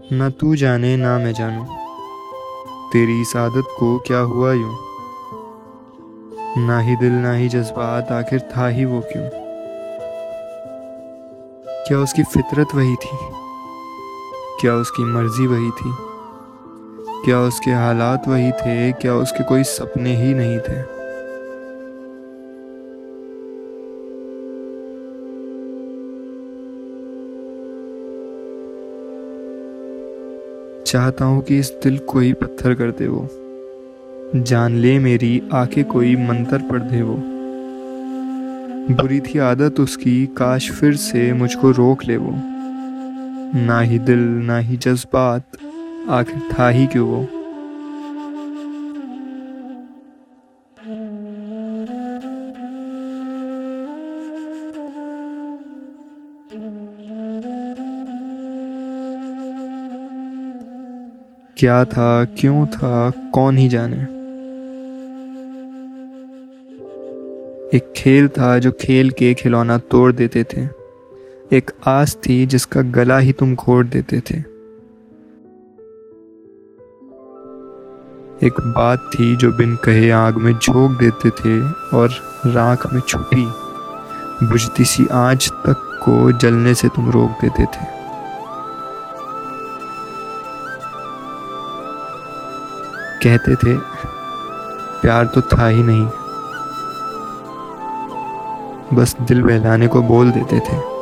ना तू जाने, ना मैं जानूं। तेरी इस आदत को क्या हुआ यूँ? ना ही दिल, ना ही जज्बात, आखिर था ही वो क्यों? क्या उसकी फितरत वही थी? क्या उसकी मर्ज़ी वही थी? क्या उसके हालात वही थे? क्या उसके कोई सपने ही नहीं थे? चाहता हूँ कि इस दिल को ही पत्थर कर दे वो। जान ले मेरी आँखें कोई मंत्र पढ़ दे वो। बुरी थी आदत उसकी, काश फिर से मुझको रोक ले वो। ना ही दिल, ना ही जज्बात, आखिर था ही क्यों वो? क्या था, क्यों था, कौन ही जाने। एक खेल था जो खेल के खिलौना तोड़ देते थे। एक आस थी जिसका गला ही तुम घोट देते थे। एक बात थी जो बिन कहे आग में झोंक देते थे और राख में छुपी। बुझती सी आँच तक को जलने से तुम रोक देते थे। कहते थे प्यार तो था ही नहीं। बस दिल बहलाने को बोल देते थे।